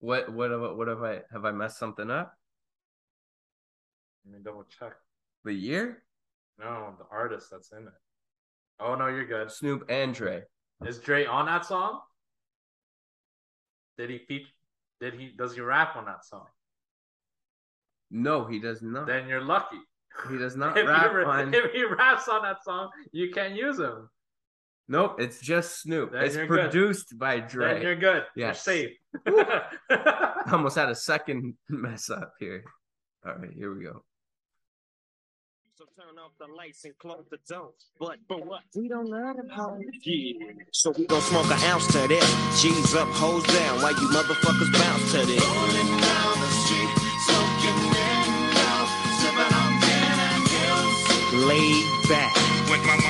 what what have what have I have I messed something up? Let me double check. The year? No, the artist that's in it. Oh no, you're good. Snoop and Dre. Is Dre on that song? Did he feature? Did he? Does he rap on that song? No, he does not. Then you're lucky. he does not if, rap he, on. if he raps on that song, you can't use him. Nope, it's just Snoop. Then it's you're good. produced by Then you're good. Yes. You're safe. I almost had a second mess up here. All right, here we go. Turn off the lights and close the door. But for what? We don't know how. Yeah. So we gon' smoke an ounce to that. G's up, hoes down. While you motherfuckers bounce to that. Rolling down the street, smoking window, sipping on gin and. Laid back. With my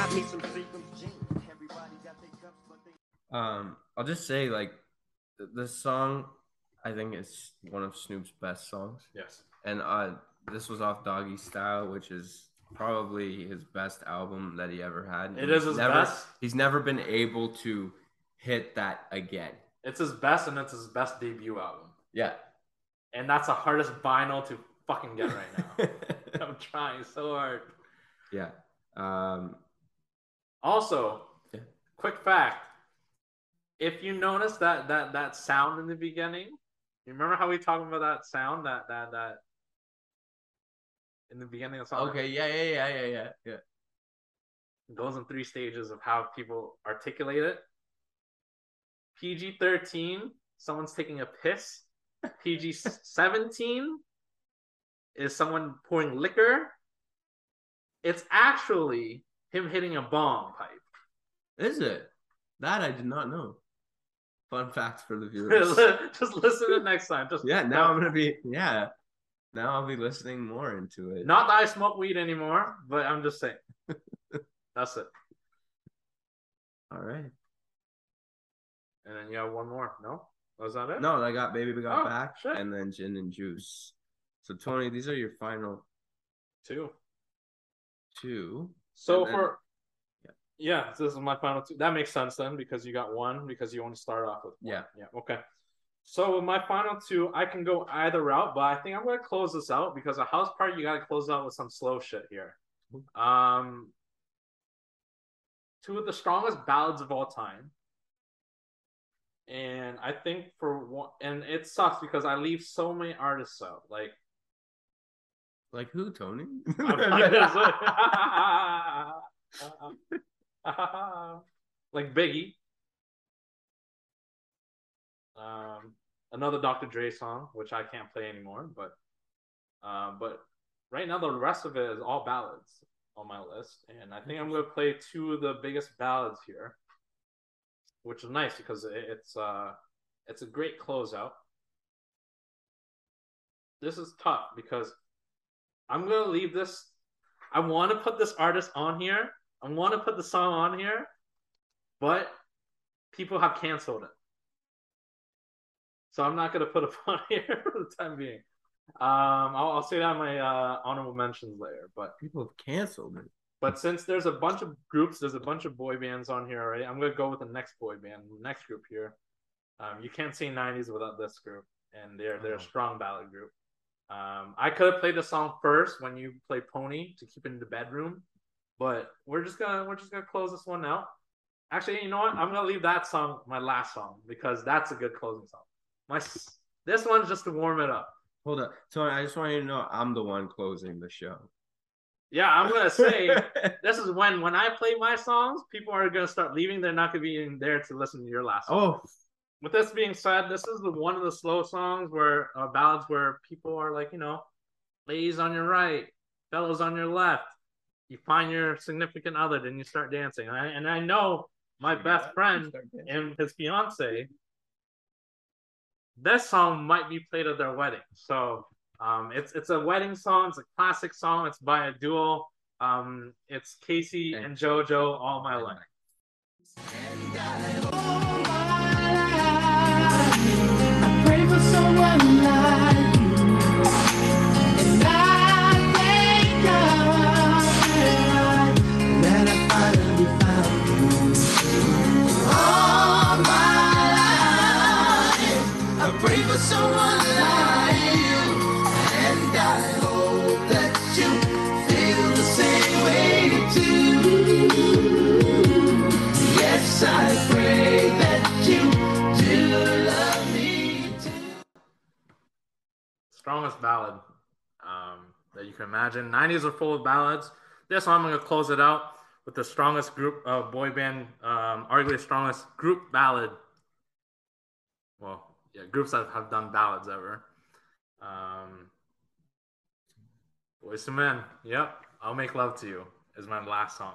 got me some Seagram's gin. Everybody got their cups, but they. Um, I'll just say like th- this song, I think is one of Snoop's best songs, yes. and uh, this was off Doggystyle, which is probably his best album that he ever had. It He's is his never, best? He's never been able to hit that again. It's his best, and it's his best debut album. Yeah. And that's the hardest vinyl to fucking get right now. I'm trying so hard. yeah. Um, Also, Yeah. quick fact: if you notice that that that sound in the beginning, you remember how we talked about that sound that that that in the beginning of the song? okay. Yeah. Yeah. Yeah. Yeah. Yeah. Yeah. It goes in three stages of how people articulate it. PG 13, someone's taking a piss. PG 17 is someone pouring liquor. It's actually him hitting a bong pipe. Is it? That I did not know. Fun fact for the viewers. Just listen to it next time. Just yeah, now I'm gonna be yeah. Now I'll be listening more into it. Not that I smoke weed anymore, but I'm just saying. That's it. All right. And then you have one more. No? Was that it? No, I got baby we got Oh, back shit. and then gin and juice. So Tony, these are your final Two. two. So then- for yeah, this is my final two. That makes sense then because you got one because you want to start off with one. Yeah. Yeah. Okay. So with my final two, I can go either route, but I think I'm gonna close this out because a house party you gotta close out with some slow shit here. Um, two of the strongest ballads of all time. And I think for one, and it sucks because I leave so many artists out. Like, Like who, Tony? I'm not gonna say- like Biggie. Um, another Dr. Dre song, which I can't play anymore, but uh, but right now the rest of it is all ballads on my list, and I think I'm gonna play two of the biggest ballads here, which is nice because it, it's uh it's a great closeout. This is tough because I'm gonna leave this. I want to put this artist on here. I want to put the song on here, but people have canceled it. So I'm not gonna put it on here for the time being. Um, I'll, I'll say that in my uh, honorable mentions later. But people have canceled it. But since there's a bunch of groups, there's a bunch of boy bands on here already. I'm gonna go with the next boy band, next group here. Um, you can't say '90s without this group, and they're they're a strong ballad group. Um, I could have played the song first when you play Pony to keep it in the bedroom, but we're just gonna we're just gonna close this one out. Actually, you know what? I'm gonna leave that song my last song because that's a good closing song. My this one's just to warm it up. Hold up, Tony. I just want you to know I'm the one closing the show. Yeah, I'm gonna say this is when when I play my songs, people are gonna start leaving. They're not gonna be in there to listen to your last. Song. Oh, With this being said, this is the one of the slow songs where uh, ballads where people are like, you know, ladies on your right, fellows on your left. You find your significant other, then you start dancing. And I, and I know my best friend and his fiance. This song might be played at their wedding. So um, it's it's a wedding song. It's a classic song. It's by a duo. Um, it's K-Ci and JoJo. All my life. For ballad um, that you can imagine. 90s are full of ballads. This one, I'm going to close it out with the strongest group of boy band, um, arguably the strongest group ballad. Well, yeah, groups that have done ballads ever. Um, Boyz II Men. Yep. I'll Make Love to You is my last song.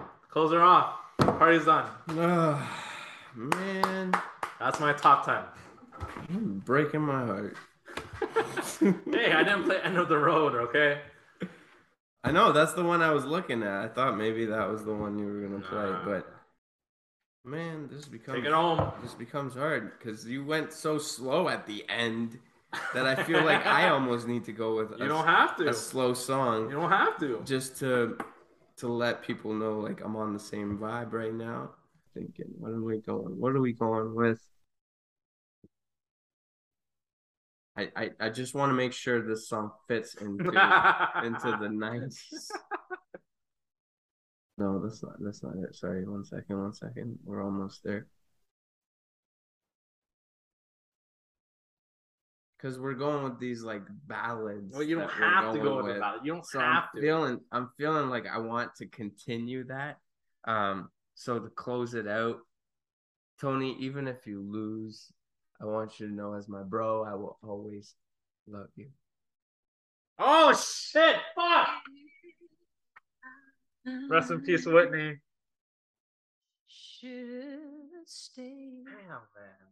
Close her off. Party's done. man, That's my top 10. you're breaking my heart. Hey, I didn't play End of the Road, okay? I know that's the one I was looking at. I thought maybe that was the one you were gonna play, Nah. but man, this becomes Take it home. This becomes hard because you went so slow at the end. that I feel like I almost need to go with. You a- don't have to. a slow song. You don't have to. Just to to let people know like I'm on the same vibe right now. Thinking, what are we going? What are we going with? I, I, I just want to make sure this song fits into into the nice. No, that's not that's not it. Sorry, one second, one second. We're almost there. Cause we're going with these like ballads. Well, you don't have to go with the ballad. You don't So have I'm to. feeling I'm feeling like I want to continue that. Um, so to close it out, Tony, even if you lose, I want you to know as my bro, I will always love you. Oh shit! Fuck. Rest in peace, Whitney. Should stay. Damn, man.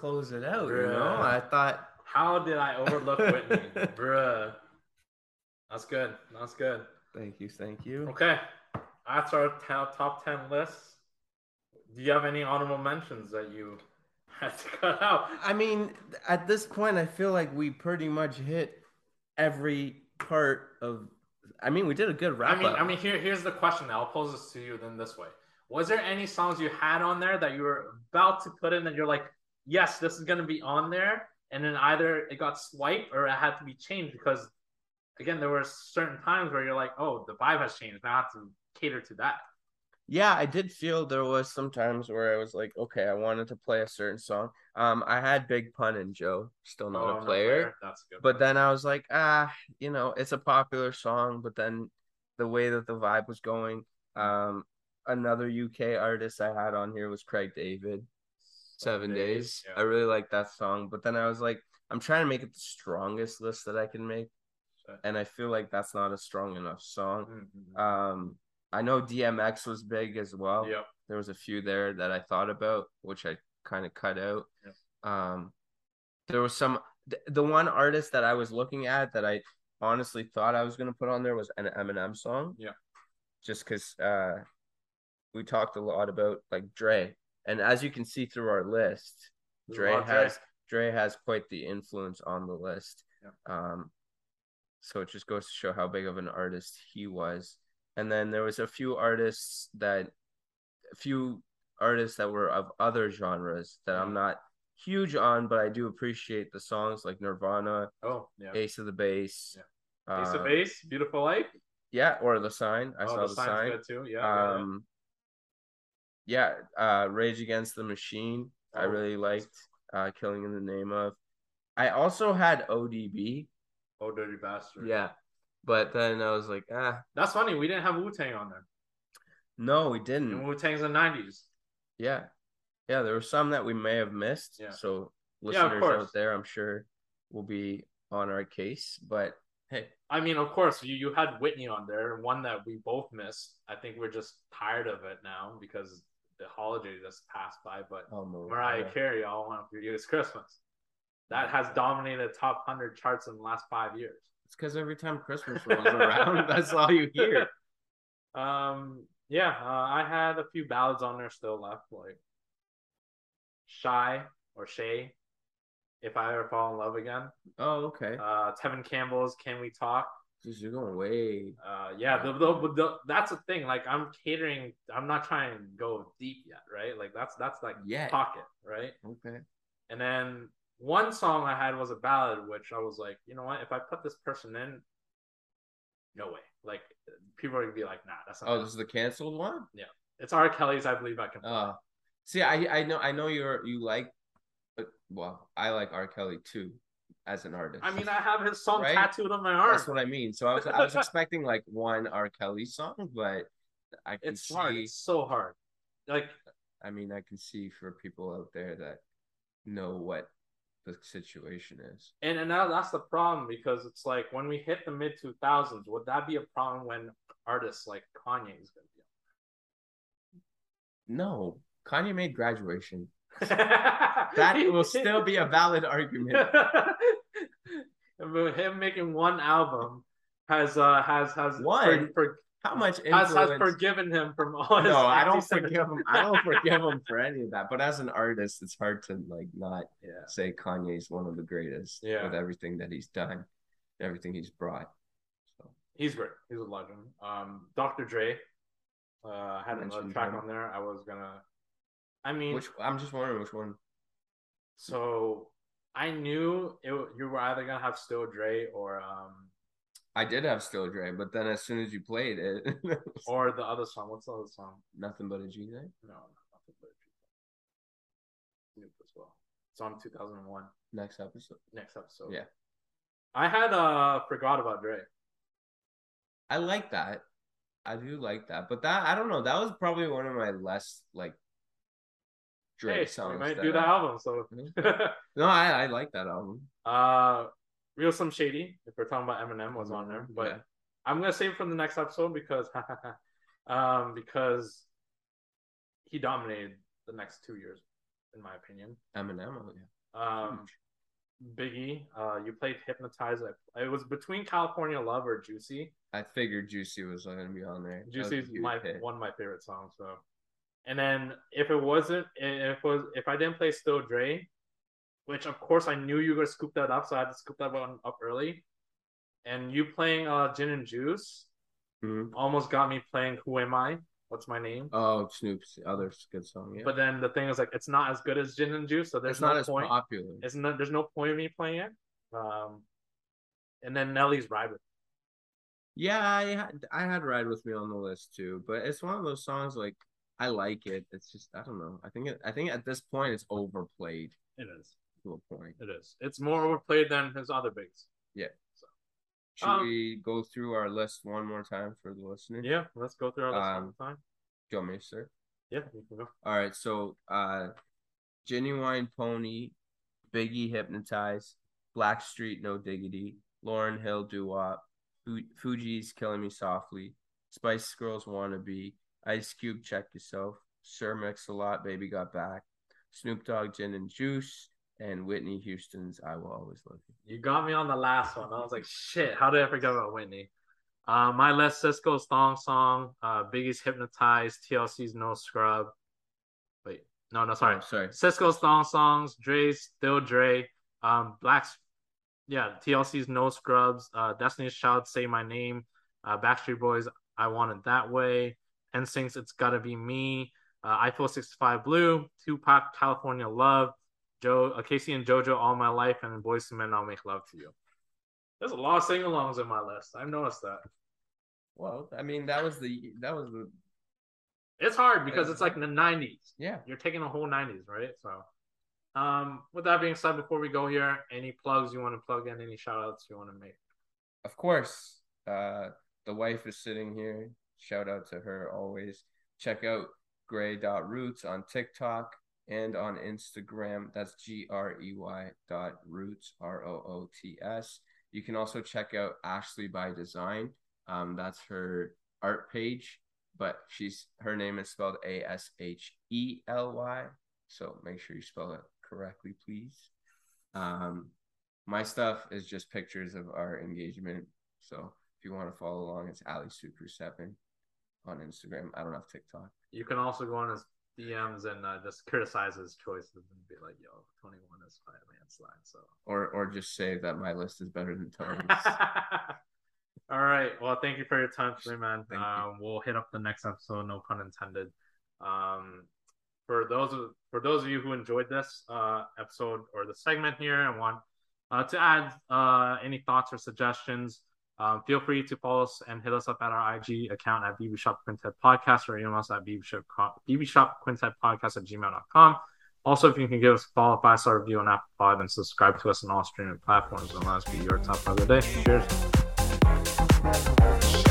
Close it out, you Bruh. know? I thought How did I overlook Whitney? Bruh. That's good. That's good. Thank you, thank you. Okay. That's our ta- top 10 list. Do you have any honorable mentions that you had to cut out? I mean, at this point, I feel like we pretty much hit every part of. I mean, we did a good wrap I mean, up. I mean, here, here's the question. I'll pose this to you then this way: Was there any songs you had on there that you were about to put in, and you're like, "Yes, this is gonna be on there," and then either it got swiped or it had to be changed because, again, there were certain times where you're like, "Oh, the vibe has changed. Now I have to cater to that." yeah, I did feel there was some times where I was like, okay, I wanted to play a certain song. Um, I had Big Pun and Joe, still not Oh, a no player. good. But then I was like, ah, you know, it's a popular song. But then the way that the vibe was going, um, another UK artist I had on here was Craig David. Seven Days. yeah. I really like that song. But then I was like, I'm trying to make it the strongest list that I can make. And I feel like that's not a strong enough song. Mhm. Um, I know DMX was big as well. Yep. There was a few there that I thought about, which I kind of cut out. Yep. Um, there was some. th- The one artist that I was looking at that I honestly thought I was gonna put on there was an Eminem song. Yeah. Just because uh, we talked a lot about like Dre, and as you can see through our list, Dre of Dre. has Dre has quite the influence on the list. Yeah. Um, so it just goes to show how big of an artist he was. And then there was a few artists that, a few artists that were of other genres that I'm not huge on, but I do appreciate the songs like Nirvana, Oh, yeah. Ace of the Base, Ace of uh, Base, Beautiful Life. yeah, or The Sign. I Oh, saw The the, sign. good too. Yeah, yeah, yeah. Um, yeah, uh, Rage Against the Machine. I Oh, really liked. Uh, Killing in the Name of. I also had ODB. Oh, Dirty Bastard. Yeah, but then I was like, ah, That's funny. We didn't have Wu Tang on there. no, we didn't. And Wu Tang's in the 90s. Yeah. Yeah, there were some that we may have missed. Yeah. So listeners course. out there, I'm sure will be on our case. But hey, I mean, of course, you, you had Whitney on there, one that we both missed. I think we're just tired of it now because the holiday just passed by. But oh no. Mariah Carey, All I Want for You is Christmas. That has dominated the top 100 charts in the last five years. It's because every time Christmas rolls around, that's all you hear. Um, yeah, uh, I had a few ballads on there still left, like Shy or Shay, If I Ever Fall in Love Again. Oh, okay. Uh, Tevin Campbell's Can We Talk? Jeez, you're going way. Uh, yeah, the, the, the, that's the thing. Like, I'm catering. I'm not trying to go deep yet, right? Like, that's that's like Yet. pocket, right? Okay. And then one song I had was a ballad, which I was like, you know what? If I put this person in, no way. Like people are gonna be like, nah, that's not. Oh, this is the canceled one. yeah, it's R. Kelly's. I believe I can. Fly. Oh, see, I I know I know you're you like, but well, I like R. Kelly too, as an artist. I mean, I have his song Right? tattooed on my arm. That's what I mean. So I was I was expecting like one R. Kelly song, but I can It's see. hard. It's so hard. Like I mean, I can see for people out there that know what the situation is. And and that, that's the problem because it's like when we hit the mid two thousands, would that be a problem when artists like Kanye is going to be on? No, Kanye made graduation. That will still be a valid argument. Him making one album has uh has has One? for, for, How much has, has forgiven him from all his no, I don't forgive him. I don't forgive him for any of that. But as an artist, it's hard to like not Yeah. say Kanye's one of the greatest Yeah. with everything that he's done, everything he's brought. So He's great. He's a legend. Um, Dr. Dre uh, had another track him. on there. I was gonna. I mean, which I'm just wondering which one. so I knew it, you were either gonna have Still Dre or um I did have Still Dre, but then as soon as you played it, or the other song. What's the other song? nothing but a G thing. No, nothing but a G Snoop as well. It's on 2001. Next episode. Next episode. Yeah, I had uh forgot about Dre. I like that. I do like that, but that I don't know. That was probably one of my less like Dre hey, songs. we might that do the I- album. So, No, I I like that album. uh, Real Slim Shady. If we're talking about Eminem, was on there, but Yeah. I'm gonna save it from the next episode because, um, because he dominated the next two years, in my opinion. Eminem. Oh, yeah. Um, Biggie, uh, you played Hypnotize. It was between California Love or Juicy. I figured Juicy was going to be on there. Juicy's my one of my favorite songs. So, and then if it wasn't, if it was if I didn't play Still Dre, which of course I knew you were gonna scoop that up, so I had to scoop that one up early. And you playing uh Gin and Juice Mhm. almost got me playing Who Am I? What's my name? Oh, Snoop's other good song. Yeah, But then the thing is like it's not as good as Gin and Juice, so there's it's not no as point. popular. It's not there's no point of me playing it. Um, and then Nelly's Ride with Yeah, I had I had Ride with Me on the list too, but it's one of those songs like I like it. It's just I don't know. I think it, I think at this point it's overplayed it is. to a point. It is. It's more overplayed than his other bigs. Yeah. So. Should Um, we go through our list one more time for the listener? Yeah, let's go through our list Um, one time. Do you want me to start? Yeah, you can go. All right, so uh Ginuwine Pony, Biggie Hypnotize, Blackstreet No Diggity, Lauryn Hill Doo Wop, Fugees Killing Me Softly, Spice Girls Wannabe, Ice Cube Check Yourself, Sir Mix a Lot Baby Got Back, Snoop Dogg Gin and Juice, and Whitney Houston's I Will Always Love You. You got me on the last one. I was like, shit, how did I forget about Whitney? Uh, my list Sisqó's Thong Song, uh, Biggie's Hypnotized, TLC's No Scrub. Wait, no, no, sorry. Oh, sorry. Sisqó's Thong Songs, Dre's Still Dre, um, Black's, yeah, TLC's No Scrubs, uh, Destiny's Child, Say My Name, uh, Backstreet Boys, I Want It That Way, NSYNC's It's Gotta Be Me, uh, Eiffel 65 Blue, Tupac, California Love, Joe, uh, K-Ci and JoJo, All My Life, and Boyz II Men, I'll Make Love to You. There's a lot of sing-alongs in my list. I've noticed that. Well, I mean that was the that was the It's hard because it's like in the 90s. yeah. You're taking the whole 90s, right? So, um, with that being said, before we go here, any plugs you want to plug in, any shout outs you want to make? Of course, uh, the wife is sitting here. Shout out to her always. Check out gray.roots on TikTok and on Instagram. That's G R E Y dot roots, R O O T S. You can also check out Ashley by Design. Um, that's her art page, but she's her name is spelled A S H E L Y. So make sure you spell it correctly, please. Um, my stuff is just pictures of our engagement. So if you want to follow along, it's Ali Super seven on Instagram. I don't have TikTok. You can also go on his DMs and uh, just criticize his choices and be like, "Yo, 21 is by a landslide." So, Or or just say that my list is better than Tony's. all right. Well, thank you for your time today, man. Thank you. Uh, we'll hit up the next episode. No pun intended. Um, for those of for those of you who enjoyed this uh, episode or the segment here and want uh, to add uh, any thoughts or suggestions, um, feel free to follow us and hit us up at our IG account at BB Shop Quintet Podcast or email us at BB Shop, Quintet Podcast at gmail.com. Also, if you can give us a follow, five star review on Apple Pod and subscribe to us on all streaming platforms, and let us be your top of the day. Cheers.